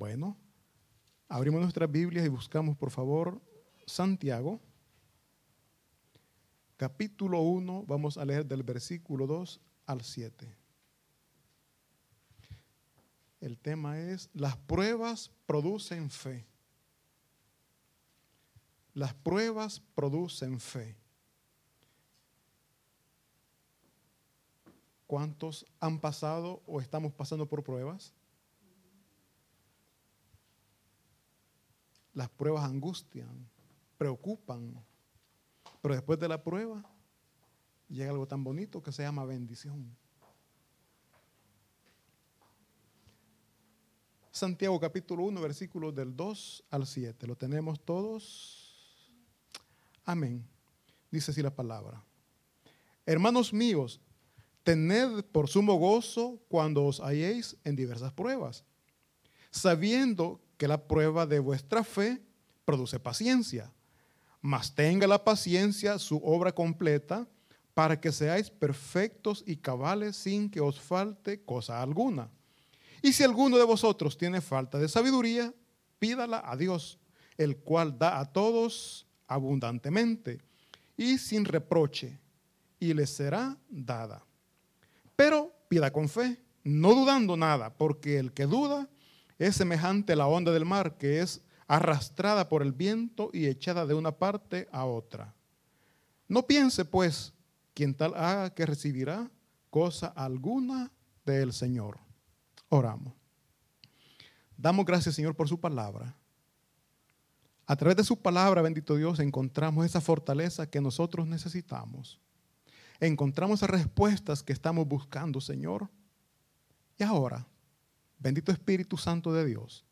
Bueno, abrimos nuestras Biblias y buscamos, por favor, Santiago, capítulo 1, vamos a leer del versículo 2 al 7. El tema es, las pruebas producen fe. Las pruebas producen fe. ¿Cuántos han pasado o estamos pasando por pruebas? Las pruebas angustian, preocupan, pero después de la prueba llega algo tan bonito que se llama bendición. Santiago capítulo 1, versículos del 2 al 7. ¿Lo tenemos todos? Amén. Dice así la palabra. Hermanos míos, tened por sumo gozo cuando os halléis en diversas pruebas, sabiendo que la prueba de vuestra fe produce paciencia. Mas tenga la paciencia su obra completa para que seáis perfectos y cabales sin que os falte cosa alguna. Y si alguno de vosotros tiene falta de sabiduría, pídala a Dios, el cual da a todos abundantemente y sin reproche, y le será dada. Pero pida con fe, no dudando nada, porque el que duda es semejante a la onda del mar, que es arrastrada por el viento y echada de una parte a otra. No piense, pues, quien tal haga que recibirá cosa alguna del Señor. Oramos. Damos gracias, Señor, por su palabra. A través de su palabra, bendito Dios, encontramos esa fortaleza que nosotros necesitamos. Encontramos esas respuestas que estamos buscando, Señor. Y ahora, bendito Espíritu Santo de Dios,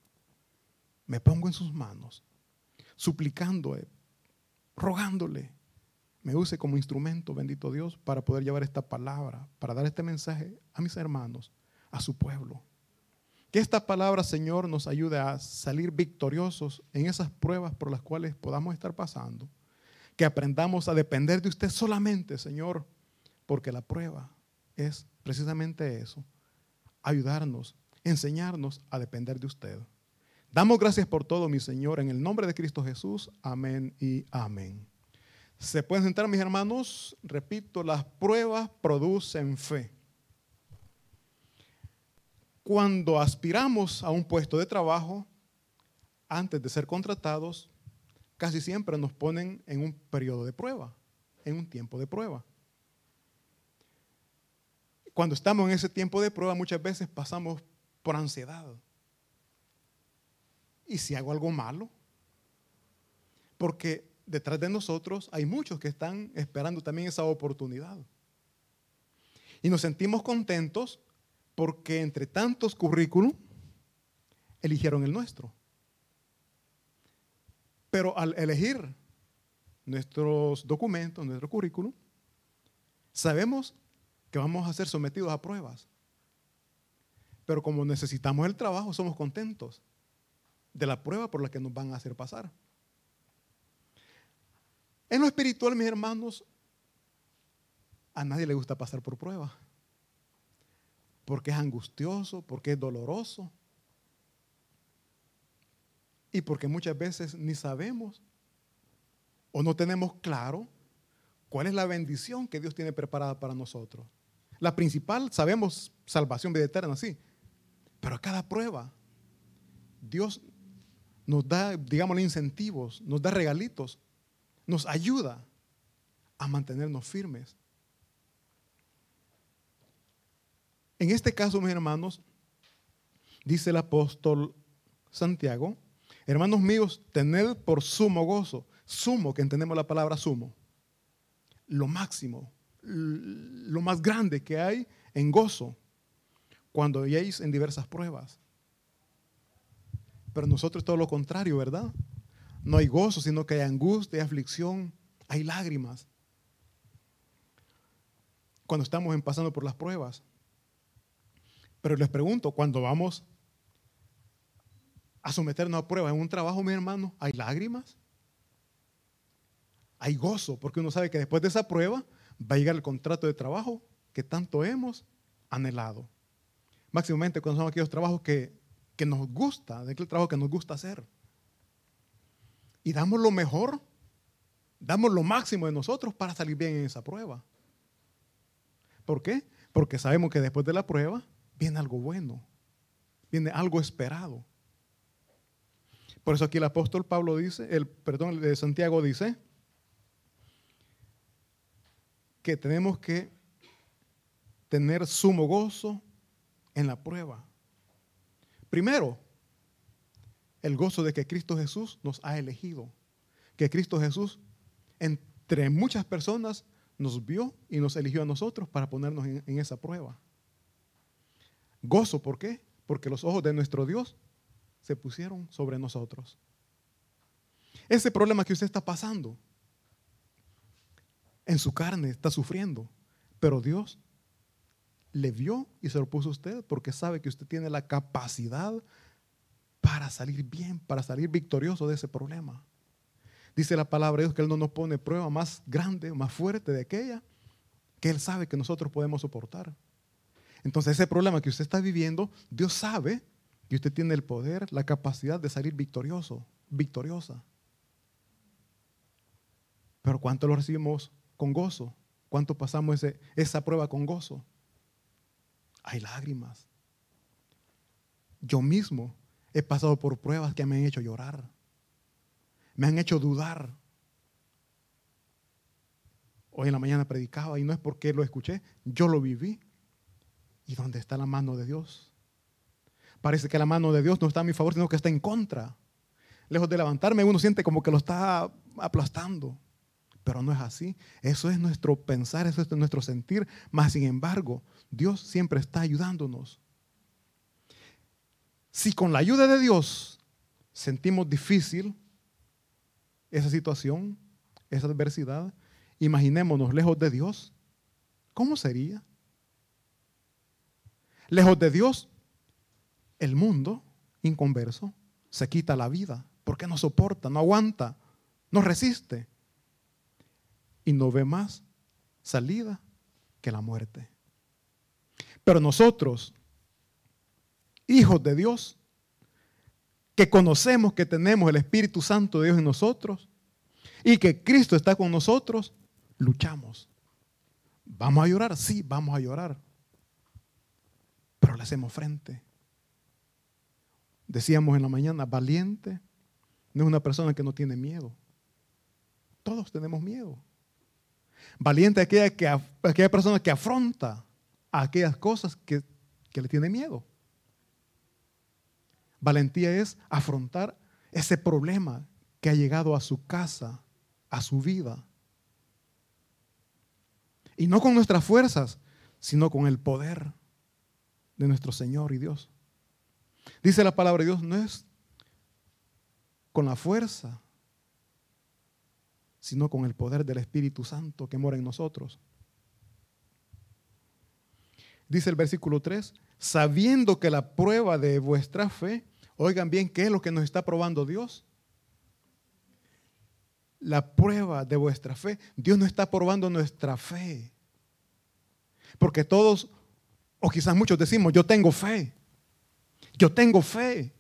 me pongo en sus manos, suplicándole, rogándole, me use como instrumento, bendito Dios, para poder llevar esta palabra, para dar este mensaje a mis hermanos, a su pueblo. Que esta palabra, Señor, nos ayude a salir victoriosos en esas pruebas por las cuales podamos estar pasando. Que aprendamos a depender de usted solamente, Señor, porque la prueba es precisamente eso, ayudarnos, enseñarnos a depender de usted. Damos gracias por todo, mi Señor, en el nombre de Cristo Jesús. Amén y amén. Se pueden sentar, mis hermanos. Repito, las pruebas producen fe cuando aspiramos a un puesto de trabajo, antes de ser contratados, casi siempre nos ponen en un periodo de prueba, en un tiempo de prueba. Cuando estamos en ese tiempo de prueba, muchas veces pasamos por ansiedad. ¿Y si hago algo malo? Porque detrás de nosotros hay muchos que están esperando también esa oportunidad. Y nos sentimos contentos porque entre tantos currículum eligieron el nuestro. Pero al elegir nuestros documentos, nuestro currículum, sabemos que vamos a ser sometidos a pruebas. Pero como necesitamos el trabajo, somos contentos de la prueba por la que nos van a hacer pasar. En lo espiritual, mis hermanos, a nadie le gusta pasar por pruebas porque es angustioso, porque es doloroso. Y porque muchas veces ni sabemos o no tenemos claro cuál es la bendición que Dios tiene preparada para nosotros. La principal, sabemos, salvación, vida eterna, sí. Pero a cada prueba, Dios nos da, digamos, incentivos, nos da regalitos, nos ayuda a mantenernos firmes. En este caso, mis hermanos, dice el apóstol Santiago, hermanos míos, tened por sumo gozo, sumo, que entendemos la palabra sumo, lo máximo, lo más grande que hay en gozo, cuando hayáis en diversas pruebas. Pero nosotros todo lo contrario, ¿verdad? No hay gozo, sino que hay angustia, hay aflicción, hay lágrimas. Cuando estamos pasando por las pruebas. Pero les pregunto, cuando vamos a someternos a pruebas en un trabajo, mi hermano, ¿hay lágrimas? Hay gozo, porque uno sabe que después de esa prueba va a llegar el contrato de trabajo que tanto hemos anhelado. Máximamente cuando son aquellos trabajos que que nos gusta, de aquel trabajo que nos gusta hacer. Y damos lo mejor, damos lo máximo de nosotros para salir bien en esa prueba. ¿Por qué? Porque sabemos que después de la prueba viene algo bueno, viene algo esperado. Por eso aquí el apóstol Pablo dice, el perdón, de Santiago dice que tenemos que tener sumo gozo en la prueba. Primero, el gozo de que Cristo Jesús nos ha elegido, que Cristo Jesús entre muchas personas nos vio y nos eligió a nosotros para ponernos en, esa prueba. Gozo, ¿por qué? Porque los ojos de nuestro Dios se pusieron sobre nosotros. Ese problema que usted está pasando, en su carne está sufriendo, pero Dios le vio y se lo puso a usted porque sabe que usted tiene la capacidad para salir bien, para salir victorioso de ese problema. Dice la palabra de Dios que Él no nos pone prueba más grande, más fuerte de aquella que Él sabe que nosotros podemos soportar. Entonces ese problema que usted está viviendo, Dios sabe que usted tiene el poder, la capacidad de salir victorioso, victoriosa. Pero ¿cuánto lo recibimos con gozo? ¿Cuánto pasamos esa prueba con gozo? Hay lágrimas. Yo mismo he pasado por pruebas que me han hecho llorar. Me han hecho dudar. Hoy en la mañana predicaba y no es porque lo escuché, yo lo viví. ¿Y dónde está la mano de Dios? Parece que la mano de Dios no está a mi favor, sino que está en contra. Lejos de levantarme, uno siente como que lo está aplastando. Pero no es así. Eso es nuestro pensar, eso es nuestro sentir. Mas, sin embargo, Dios siempre está ayudándonos. Si con la ayuda de Dios sentimos difícil esa situación, esa adversidad, imaginémonos lejos de Dios, ¿cómo sería? Lejos de Dios, el mundo inconverso se quita la vida porque no soporta, no aguanta, no resiste y no ve más salida que la muerte. Pero nosotros, hijos de Dios, que conocemos que tenemos el Espíritu Santo de Dios en nosotros y que Cristo está con nosotros, luchamos. ¿Vamos a llorar? Sí, vamos a llorar. Pero le hacemos frente. Decíamos en la mañana, valiente no es una persona que no tiene miedo. Todos tenemos miedo. Valiente aquella, que, aquella persona que afronta aquellas cosas que, que le tiene miedo. Valentía es afrontar ese problema que ha llegado a su casa, a su vida. Y no con nuestras fuerzas, sino con el poder de nuestro Señor y Dios. Dice la palabra de Dios, no es con la fuerza sino con el poder del Espíritu Santo que mora en nosotros. Dice el versículo 3, sabiendo que la prueba de vuestra fe, oigan bien, ¿qué es lo que nos está probando Dios? La prueba de vuestra fe. Dios no está probando nuestra fe. Porque todos, o quizás muchos decimos, yo tengo fe. Yo tengo fe.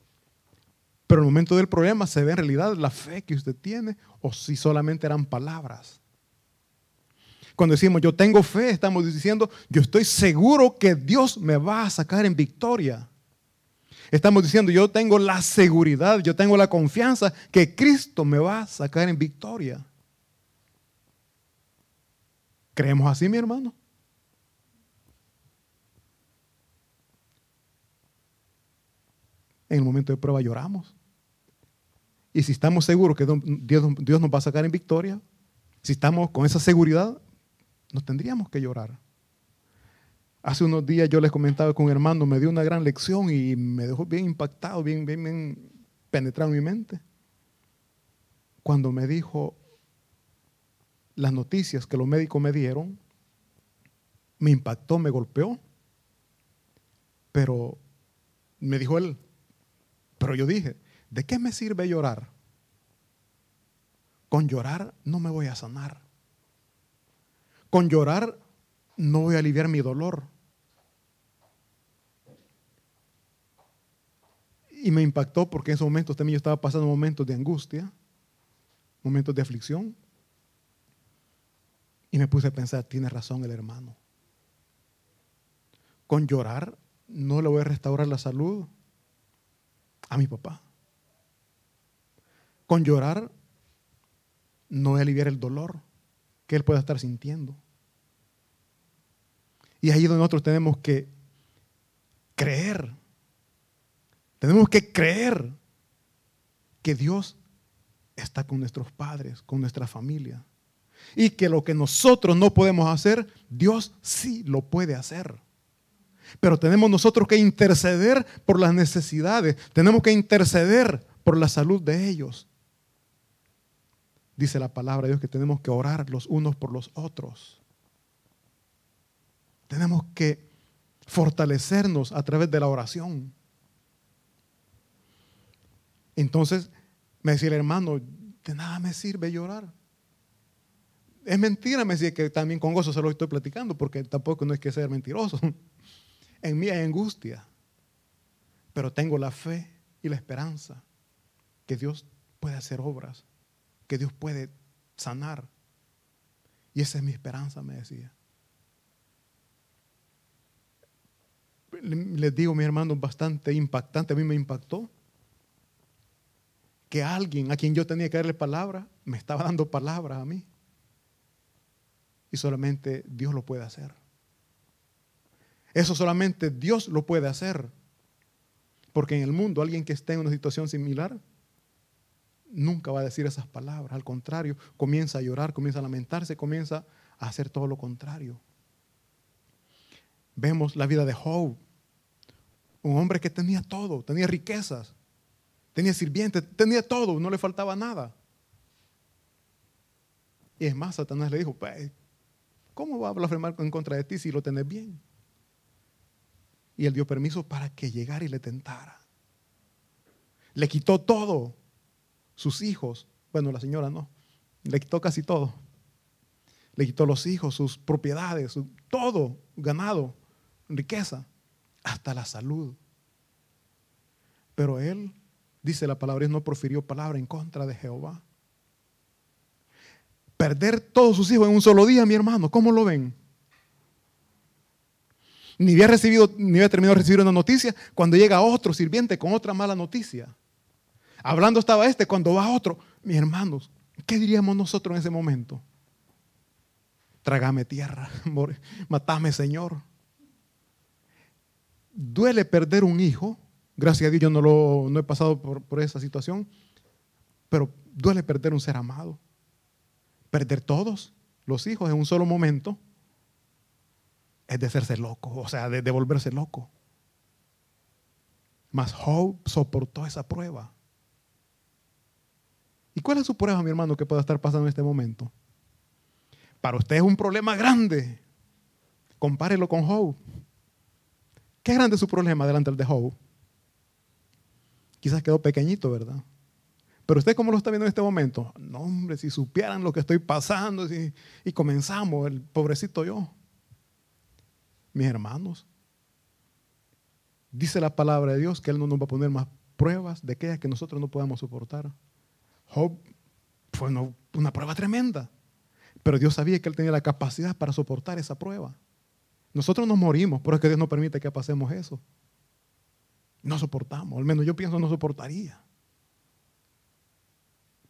Pero en el momento del problema se ve en realidad la fe que usted tiene o si solamente eran palabras. Cuando decimos yo tengo fe, estamos diciendo yo estoy seguro que Dios me va a sacar en victoria. Estamos diciendo yo tengo la seguridad, yo tengo la confianza que Cristo me va a sacar en victoria. ¿Creemos así, mi hermano? En el momento de prueba lloramos. Y si estamos seguros que Dios, nos va a sacar en victoria, si estamos con esa seguridad, no tendríamos que llorar. Hace unos días yo les comentaba con un hermano, me dio una gran lección y me dejó bien impactado, bien, bien, bien penetrado en mi mente. Cuando me dijo las noticias que los médicos me dieron, me impactó, me golpeó. Pero me dijo él, pero yo dije, ¿De qué me sirve llorar? Con llorar no me voy a sanar. Con llorar no voy a aliviar mi dolor. Y me impactó porque en esos momentos también yo estaba pasando momentos de angustia, momentos de aflicción. Y me puse a pensar, tiene razón el hermano. Con llorar no le voy a restaurar la salud a mi papá. Con llorar no voy a aliviar el dolor que él pueda estar sintiendo. Y ahí donde nosotros tenemos que creer. Tenemos que creer que Dios está con nuestros padres, con nuestra familia. Y que lo que nosotros no podemos hacer, Dios sí lo puede hacer. Pero tenemos nosotros que interceder por las necesidades. Tenemos que interceder por la salud de ellos. Dice la palabra de Dios que tenemos que orar los unos por los otros. Tenemos que fortalecernos a través de la oración. Entonces me decía el hermano, de nada me sirve llorar. Es mentira, me decía que también con gozo se lo estoy platicando, porque tampoco no es que sea mentiroso. En mí hay angustia, pero tengo la fe y la esperanza que Dios puede hacer obras, que Dios puede sanar. Y esa es mi esperanza, me decía. Les digo, mi hermano, bastante impactante, a mí me impactó que alguien a quien yo tenía que darle palabra, me estaba dando palabra a mí. Y solamente Dios lo puede hacer. Eso solamente Dios lo puede hacer. Porque en el mundo alguien que esté en una situación similar nunca va a decir esas palabras. Al contrario, comienza a llorar, comienza a lamentarse, comienza a hacer todo lo contrario. Vemos la vida de Job, un hombre que tenía todo, tenía riquezas, tenía sirvientes, tenía todo, no le faltaba nada. Y es más, Satanás le dijo, pues, ¿cómo va a blasfemar en contra de ti si lo tenés bien? Y él dio permiso para que llegara y le tentara. Le quitó todo, sus hijos, bueno, la señora no, le quitó casi todo. Le quitó los hijos, sus propiedades, todo, ganado, riqueza, hasta la salud. Pero él, dice la palabra, no profirió palabra en contra de Jehová. Perder todos sus hijos en un solo día, mi hermano, ¿cómo lo ven? Ni había recibido, ni había terminado de recibir una noticia cuando llega otro sirviente con otra mala noticia. Hablando estaba este, cuando va otro, mis hermanos, ¿qué diríamos nosotros en ese momento? Trágame tierra, matame Señor. Duele perder un hijo, gracias a Dios yo no, lo, no he pasado por, por esa situación, pero duele perder un ser amado. Perder todos los hijos en un solo momento es de hacerse loco, o sea, de, volverse loco. Mas Job soportó esa prueba. ¿Y cuál es su prueba, mi hermano, que pueda estar pasando en este momento? Para usted es un problema grande. Compárelo con Job. ¿Qué grande es su problema delante del de Job? Quizás quedó pequeñito, ¿verdad? Pero usted, ¿cómo lo está viendo en este momento? No, hombre, si supieran lo que estoy pasando y comenzamos, el pobrecito yo mis hermanos. Dice la palabra de Dios que Él no nos va a poner más pruebas de aquellas que nosotros no podamos soportar. Job fue una, prueba tremenda, pero Dios sabía que Él tenía la capacidad para soportar esa prueba. Nosotros nos morimos, pero es que Dios no permite que pasemos eso. No soportamos, al menos yo pienso no soportaría.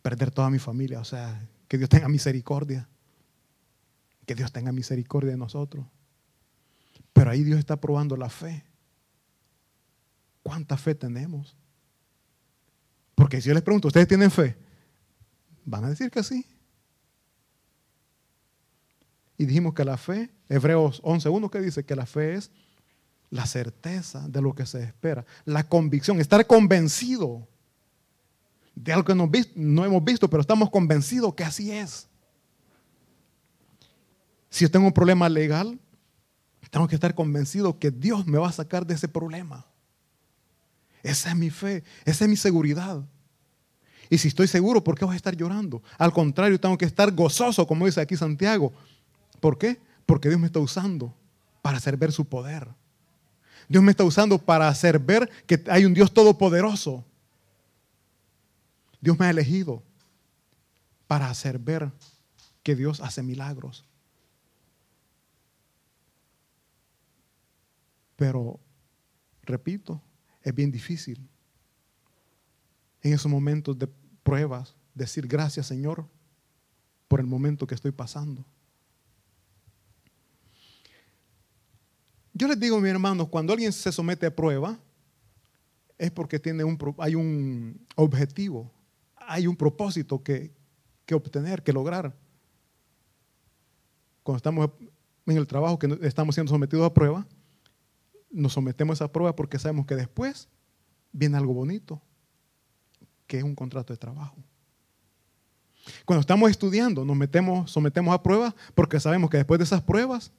Perder toda mi familia, o sea, que Dios tenga misericordia. Que Dios tenga misericordia de nosotros. Pero ahí Dios está probando la fe. ¿Cuánta fe tenemos? Porque si yo les pregunto, ¿ustedes tienen fe? Van a decir que sí. Y dijimos que la fe, Hebreos 11.1 que dice que la fe es la certeza de lo que se espera, la convicción, estar convencido de algo que no, no hemos visto, pero estamos convencidos que así es. Si yo tengo un problema legal, tengo que estar convencido que Dios me va a sacar de ese problema. Esa es mi fe, esa es mi seguridad. Y si estoy seguro, ¿por qué voy a estar llorando? Al contrario, tengo que estar gozoso, como dice aquí Santiago. ¿Por qué? Porque Dios me está usando para hacer ver su poder. Dios me está usando para hacer ver que hay un Dios todopoderoso. Dios me ha elegido para hacer ver que Dios hace milagros. Pero, repito, es bien difícil en esos momentos de pruebas decir gracias Señor por el momento que estoy pasando. Yo les digo, mi hermano, cuando alguien se somete a prueba, es porque tiene un, hay un objetivo, hay un propósito que, que obtener, que lograr. Cuando estamos en el trabajo, que estamos siendo sometidos a prueba, nos sometemos a esa prueba porque sabemos que después viene algo bonito, que es un contrato de trabajo. Cuando estamos estudiando, nos metemos, sometemos a pruebas porque sabemos que después de esas pruebas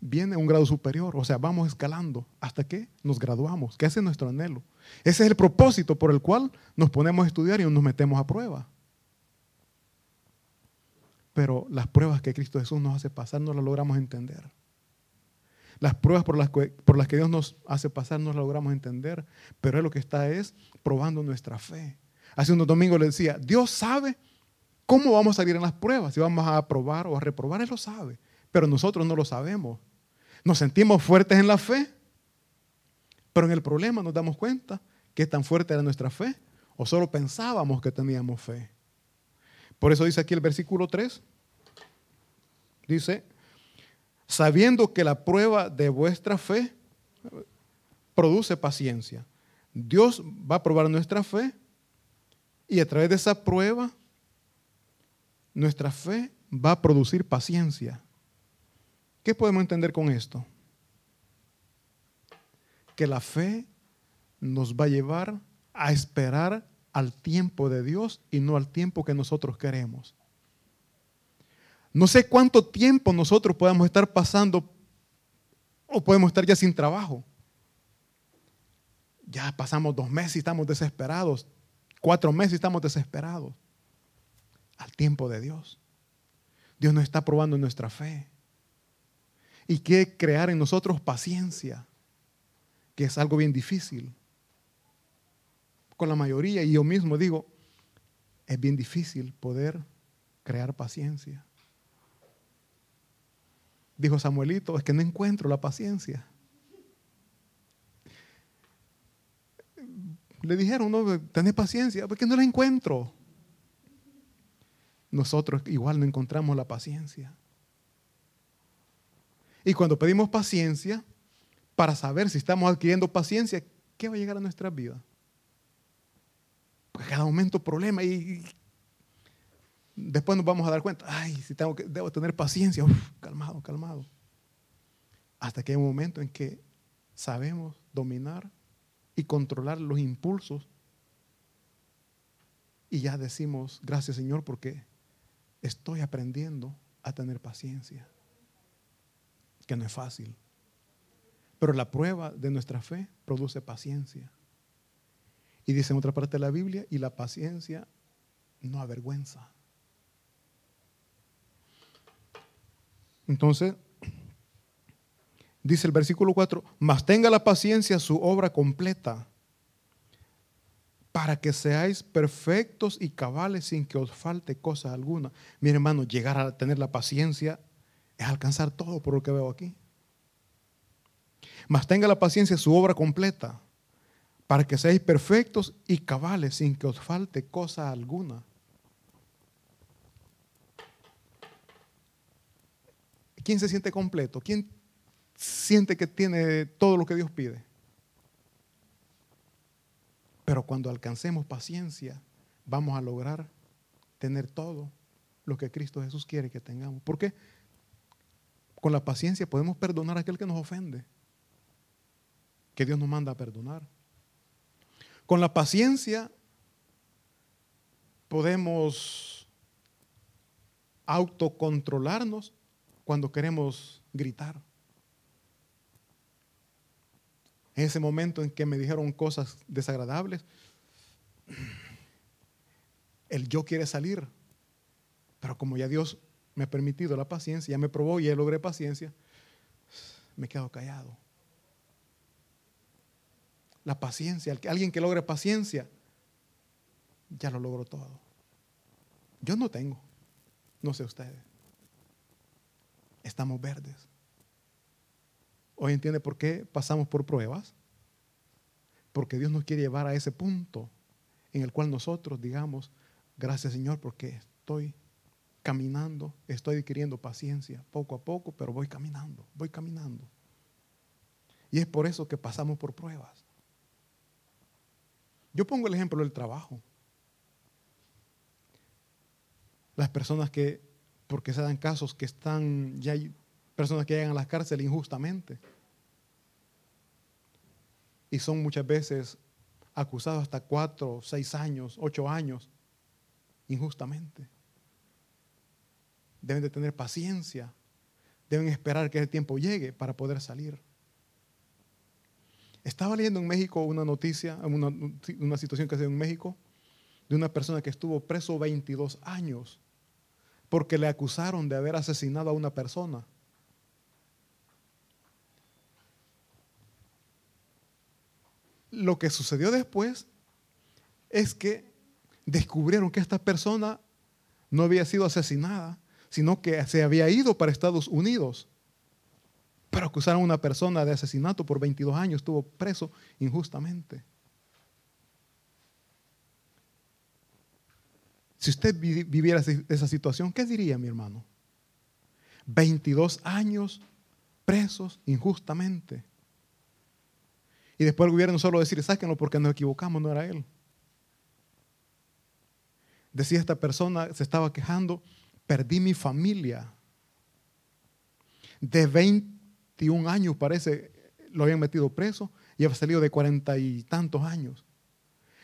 viene un grado superior, o sea, vamos escalando hasta que nos graduamos, que ese es nuestro anhelo. Ese es el propósito por el cual nos ponemos a estudiar y nos metemos a prueba. Pero las pruebas que Cristo Jesús nos hace pasar no las logramos entender. Las pruebas por las, que, por las que Dios nos hace pasar no las logramos entender, pero Él lo que está es probando nuestra fe. Hace unos domingos le decía, Dios sabe cómo vamos a salir en las pruebas, si vamos a aprobar o a reprobar, Él lo sabe, pero nosotros no lo sabemos. Nos sentimos fuertes en la fe, pero en el problema nos damos cuenta que tan fuerte era nuestra fe o solo pensábamos que teníamos fe. Por eso dice aquí el versículo 3, dice, sabiendo que la prueba de vuestra fe produce paciencia. Dios va a probar nuestra fe y a través de esa prueba nuestra fe va a producir paciencia. ¿Qué podemos entender con esto? Que la fe nos va a llevar a esperar al tiempo de Dios y no al tiempo que nosotros queremos. No sé cuánto tiempo nosotros podemos estar pasando o podemos estar ya sin trabajo. Ya pasamos dos meses y estamos desesperados. Cuatro meses y estamos desesperados. Al tiempo de Dios. Dios nos está probando nuestra fe y que crear en nosotros paciencia, que es algo bien difícil. Con la mayoría, y yo mismo digo, es bien difícil poder crear paciencia. Dijo Samuelito, es que no encuentro la paciencia. Le dijeron, no, tenés paciencia, porque no la encuentro. Nosotros igual no encontramos la paciencia. Y cuando pedimos paciencia, para saber si estamos adquiriendo paciencia, ¿qué va a llegar a nuestra vida? Porque cada momento problema y, después nos vamos a dar cuenta, ay, si tengo que, debo tener paciencia, calmado, calmado. Hasta que hay un momento en que sabemos dominar y controlar los impulsos y ya decimos, gracias Señor, porque estoy aprendiendo a tener paciencia que no es fácil. Pero la prueba de nuestra fe produce paciencia. Y dice en otra parte de la Biblia, y la paciencia no avergüenza. Entonces, dice el versículo 4, mas tenga la paciencia su obra completa, para que seáis perfectos y cabales sin que os falte cosa alguna. Mi hermano, llegar a tener la paciencia es alcanzar todo por lo que veo aquí. Mas tenga la paciencia su obra completa, para que seáis perfectos y cabales sin que os falte cosa alguna. ¿Quién se siente completo? ¿Quién siente que tiene todo lo que Dios pide? Pero cuando alcancemos paciencia, vamos a lograr tener todo lo que Cristo Jesús quiere que tengamos. ¿Por qué? Con la paciencia podemos perdonar a aquel que nos ofende, que Dios nos manda a perdonar. Con la paciencia podemos autocontrolarnos cuando queremos gritar. En ese momento en que me dijeron cosas desagradables, el yo quiere salir, pero como ya Dios me ha permitido la paciencia, ya me probó y ya logré paciencia, me quedo callado. la paciencia, alguien que logre paciencia, ya lo logró todo. Yo no tengo, no sé ustedes. Estamos verdes. Hoy entiende por qué pasamos por pruebas. Porque Dios nos quiere llevar a ese punto en el cual nosotros digamos, gracias Señor porque estoy caminando, estoy adquiriendo paciencia poco a poco, pero voy caminando, voy caminando. Y es por eso que pasamos por pruebas. Yo pongo el ejemplo del trabajo. Las personas que, porque se dan casos que están, ya hay personas que llegan a la cárcel injustamente. Y son muchas veces acusados hasta cuatro, seis años, ocho años, injustamente. Deben de tener paciencia, deben esperar que el tiempo llegue para poder salir. Estaba leyendo en México una noticia, una, una situación que se dio en México, de una persona que estuvo preso 22 años porque le acusaron de haber asesinado a una persona. Lo que sucedió después es que descubrieron que esta persona no había sido asesinada, sino que se había ido para Estados Unidos. Pero acusaron a una persona de asesinato por 22 años, estuvo preso injustamente. Si usted viviera esa situación, ¿qué diría mi hermano? 22 años presos injustamente. Y después el gobierno solo decir, sáquenlo porque nos equivocamos, no era él. Decía esta persona, se estaba quejando, perdí mi familia. De 21 años parece, lo habían metido preso y había salido de cuarenta y tantos años.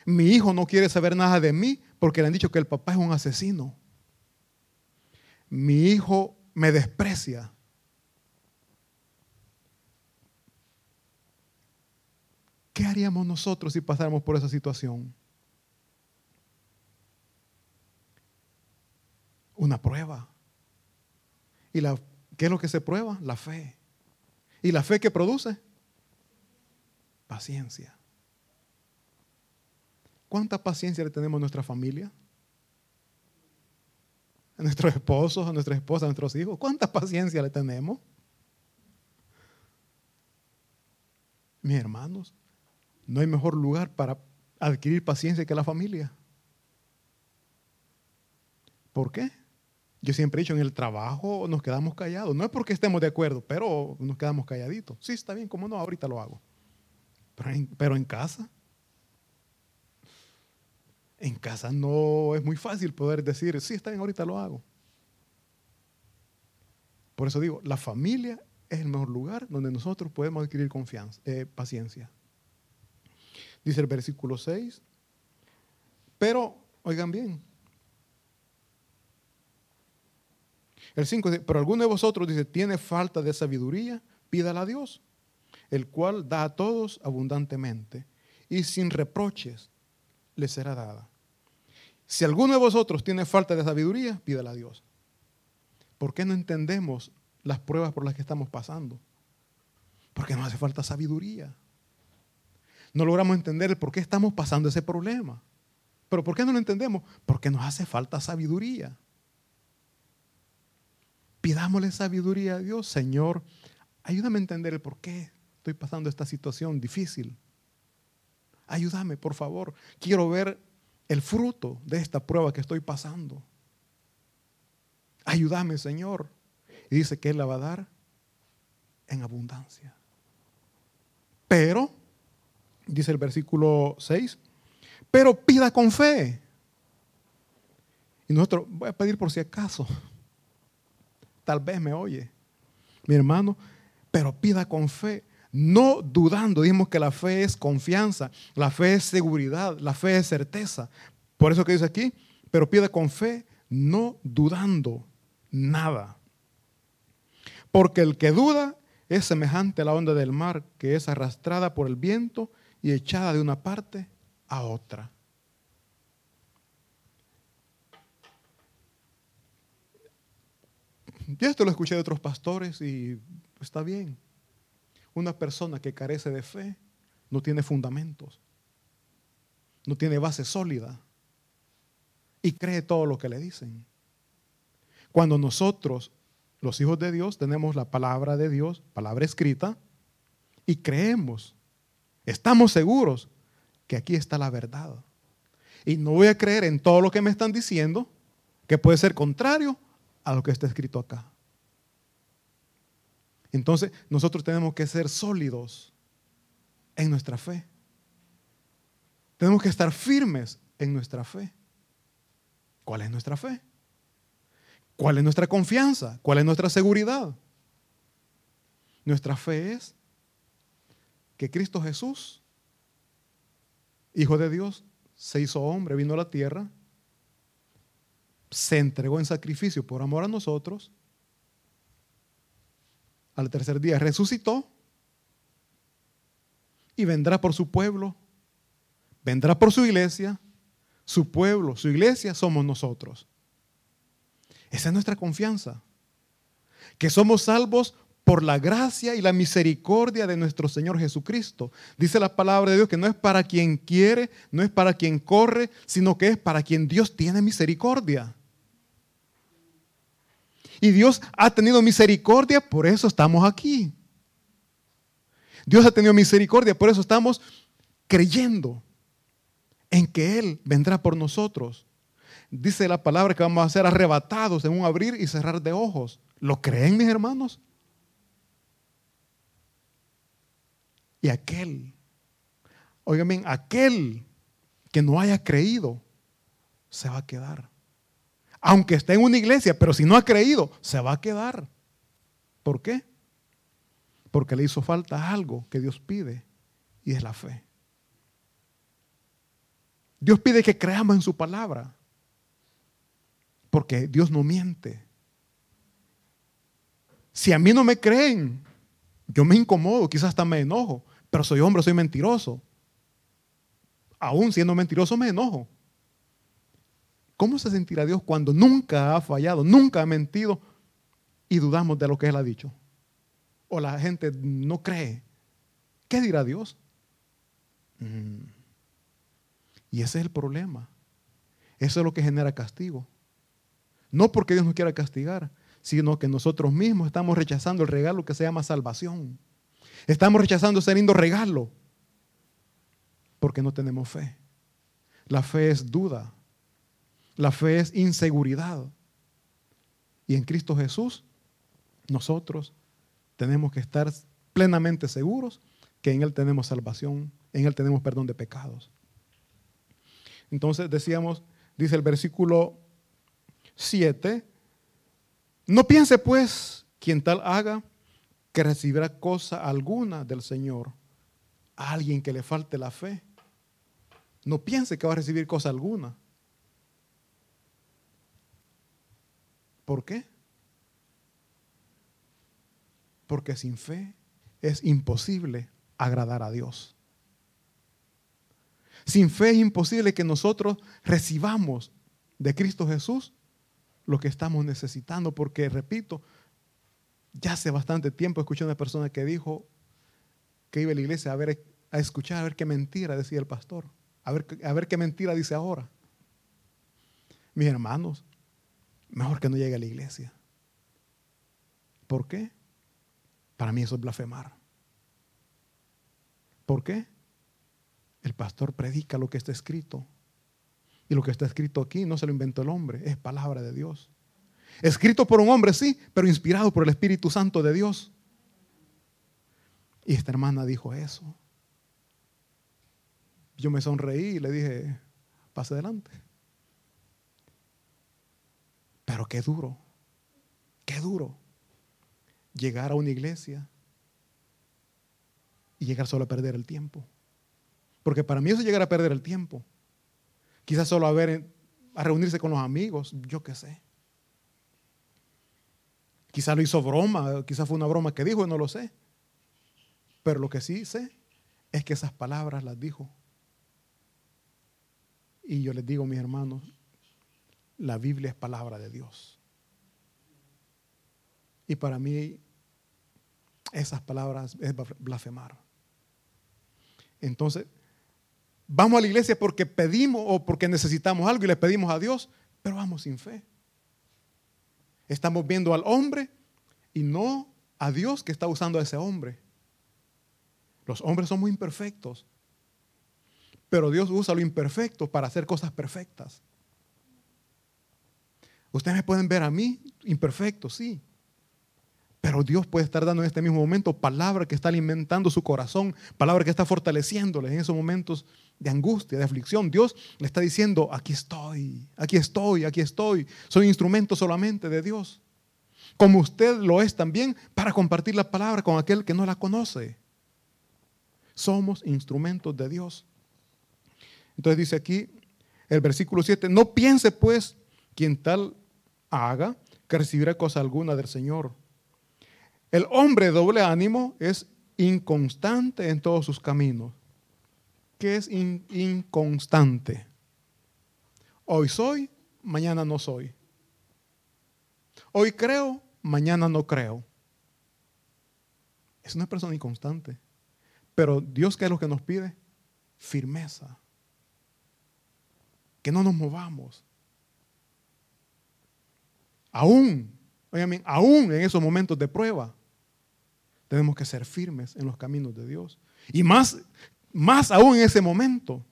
Mi hijo no quiere saber nada de mí porque le han dicho que el papá es un asesino. Mi hijo me desprecia. ¿Qué haríamos nosotros si pasáramos por esa situación? Una prueba. ¿Y la, qué es lo que se prueba? La fe. ¿Y la fe que produce? Paciencia. ¿Cuánta paciencia le tenemos a nuestra familia? A nuestros esposos, a nuestras esposas, a nuestros hijos. ¿Cuánta paciencia le tenemos? Mis hermanos, no hay mejor lugar para adquirir paciencia que la familia. ¿Por qué? Yo siempre he dicho, en el trabajo nos quedamos callados. No es porque estemos de acuerdo, pero nos quedamos calladitos. Sí, está bien, como no, ahorita lo hago. Pero en casa, en casa no es muy fácil poder decir, sí, está bien, ahorita lo hago. Por eso digo, la familia es el mejor lugar donde nosotros podemos adquirir confianza, eh, paciencia. Dice el versículo 6. Pero, oigan bien. El 5 dice, pero alguno de vosotros dice, tiene falta de sabiduría, pídala a Dios, el cual da a todos abundantemente y sin reproches le será dada. Si alguno de vosotros tiene falta de sabiduría, pídala a Dios. ¿Por qué no entendemos las pruebas por las que estamos pasando? Porque nos hace falta sabiduría. No logramos entender el por qué estamos pasando ese problema. ¿Pero por qué no lo entendemos? Porque nos hace falta sabiduría. Pidámosle sabiduría a Dios. Señor, ayúdame a entender el por qué estoy pasando esta situación difícil. Ayúdame, por favor. Quiero ver el fruto de esta prueba que estoy pasando. Ayúdame, Señor. Y dice que Él la va a dar en abundancia. Pero dice el versículo 6, pero pida con fe. Y nosotros, voy a pedir por si acaso, tal vez me oye, mi hermano, pero pida con fe, no dudando. Dijimos que la fe es confianza, la fe es seguridad, la fe es certeza. Por eso que dice aquí, pero pida con fe, no dudando nada. Porque el que duda es semejante a la onda del mar que es arrastrada por el viento y echada de una parte a otra. Yo esto lo escuché de otros pastores y está bien. Una persona que carece de fe no tiene fundamentos, no tiene base sólida y cree todo lo que le dicen. Cuando nosotros, los hijos de Dios, tenemos la palabra de Dios, palabra escrita, y creemos, estamos seguros que aquí está la verdad. Y no voy a creer en todo lo que me están diciendo, que puede ser contrario a lo que está escrito acá. Entonces, nosotros tenemos que ser sólidos en nuestra fe. Tenemos que estar firmes en nuestra fe. ¿Cuál es nuestra fe? ¿Cuál es nuestra confianza? ¿Cuál es nuestra seguridad? Nuestra fe es que Cristo Jesús, Hijo de Dios, se hizo hombre, vino a la tierra, se entregó en sacrificio por amor a nosotros, al tercer día resucitó y vendrá por su pueblo, vendrá por su iglesia, su pueblo, su iglesia somos nosotros. Esa es nuestra confianza, que somos salvos por la gracia y la misericordia de nuestro Señor Jesucristo. Dice la palabra de Dios que no es para quien quiere, no es para quien corre, sino que es para quien Dios tiene misericordia. Y Dios ha tenido misericordia, por eso estamos aquí. Dios ha tenido misericordia, por eso estamos creyendo en que Él vendrá por nosotros. Dice la palabra que vamos a ser arrebatados en un abrir y cerrar de ojos. ¿Lo creen mis hermanos? Y aquel, oigan bien, aquel que no haya creído, se va a quedar. Aunque esté en una iglesia, pero si no ha creído, se va a quedar. ¿Por qué? Porque le hizo falta algo que Dios pide y es la fe. Dios pide que creamos en su palabra. Porque Dios no miente. Si a mí no me creen, yo me incomodo, quizás hasta me enojo, pero soy hombre, soy mentiroso. Aún siendo mentiroso me enojo. ¿Cómo se sentirá Dios cuando nunca ha fallado, nunca ha mentido y dudamos de lo que Él ha dicho? O la gente no cree. ¿Qué dirá Dios? Mm. Y ese es el problema. Eso es lo que genera castigo. No porque Dios nos quiera castigar, sino que nosotros mismos estamos rechazando el regalo que se llama salvación. Estamos rechazando ese lindo regalo porque no tenemos fe. La fe es duda. La fe es inseguridad. Y en Cristo Jesús, nosotros tenemos que estar plenamente seguros que en Él tenemos salvación, en Él tenemos perdón de pecados. Entonces decíamos, dice el versículo 7, no piense pues quien tal haga que recibirá cosa alguna del Señor a alguien que le falte la fe. No piense que va a recibir cosa alguna. ¿Por qué? Porque sin fe es imposible agradar a Dios. Sin fe es imposible que nosotros recibamos de Cristo Jesús lo que estamos necesitando, porque, repito, ya hace bastante tiempo escuché a una persona que dijo que iba a la iglesia a, ver, a escuchar, a ver qué mentira decía el pastor, a ver, a ver qué mentira dice ahora. Mis hermanos, mejor que no llegue a la iglesia. ¿Por qué? Para mí eso es blasfemar. ¿Por qué? El pastor predica lo que está escrito. Y lo que está escrito aquí no se lo inventó el hombre, es palabra de Dios. Escrito por un hombre, sí, pero inspirado por el Espíritu Santo de Dios. Y esta hermana dijo eso. Yo me sonreí y le dije, pase adelante. Pero qué duro, qué duro llegar a una iglesia y llegar solo a perder el tiempo. Porque para mí eso es llegar a perder el tiempo. Quizás solo a ver, a reunirse con los amigos, yo qué sé. Quizás lo hizo broma, quizás fue una broma que dijo, no lo sé. Pero lo que sí sé es que esas palabras las dijo. Y yo les digo, mis hermanos, la Biblia es palabra de Dios. Y para mí esas palabras es blasfemar. Entonces, vamos a la iglesia porque pedimos o porque necesitamos algo y le pedimos a Dios, pero vamos sin fe. Estamos viendo al hombre y no a Dios que está usando a ese hombre. Los hombres son muy imperfectos, pero Dios usa lo imperfecto para hacer cosas perfectas. Ustedes me pueden ver a mí imperfecto, sí. Pero Dios puede estar dando en este mismo momento palabra que está alimentando su corazón, palabra que está fortaleciéndole en esos momentos de angustia, de aflicción. Dios le está diciendo, aquí estoy, aquí estoy, aquí estoy. Soy instrumento solamente de Dios. Como usted lo es también para compartir la palabra con aquel que no la conoce. Somos instrumentos de Dios. Entonces dice aquí el versículo 7, no piense pues quien tal haga que recibirá cosa alguna del Señor. El hombre de doble ánimo es inconstante en todos sus caminos. ¿Qué es inconstante? Hoy soy, mañana no soy. Hoy creo, mañana no creo. Es una persona inconstante. Pero Dios, ¿qué es lo que nos pide? Firmeza. Que no nos movamos aún, aún en esos momentos de prueba, tenemos que ser firmes en los caminos de Dios. Y más, más aún en ese momento,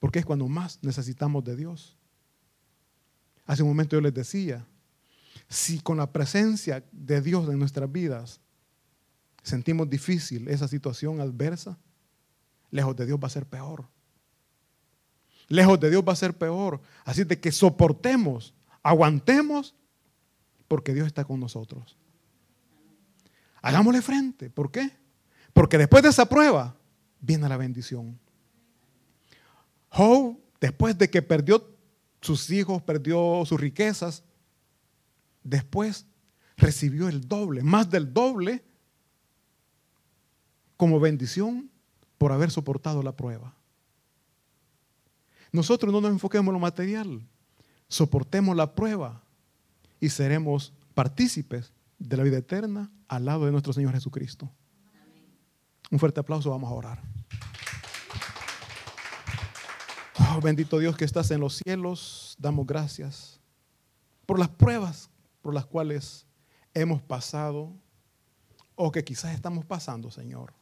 porque es cuando más necesitamos de Dios. Hace un momento yo les decía, si con la presencia de Dios en nuestras vidas sentimos difícil esa situación adversa, lejos de Dios va a ser peor. Lejos de Dios va a ser peor. Así de que soportemos, aguantemos porque Dios está con nosotros. Hagámosle frente. ¿Por qué? Porque después de esa prueba viene la bendición. Job, después de que perdió sus hijos, perdió sus riquezas, después recibió el doble, más del doble, como bendición por haber soportado la prueba. Nosotros no nos enfoquemos en lo material, soportemos la prueba y seremos partícipes de la vida eterna al lado de nuestro Señor Jesucristo. Un fuerte aplauso, vamos a orar. Oh, bendito Dios que estás en los cielos, damos gracias por las pruebas por las cuales hemos pasado o que quizás estamos pasando, Señor.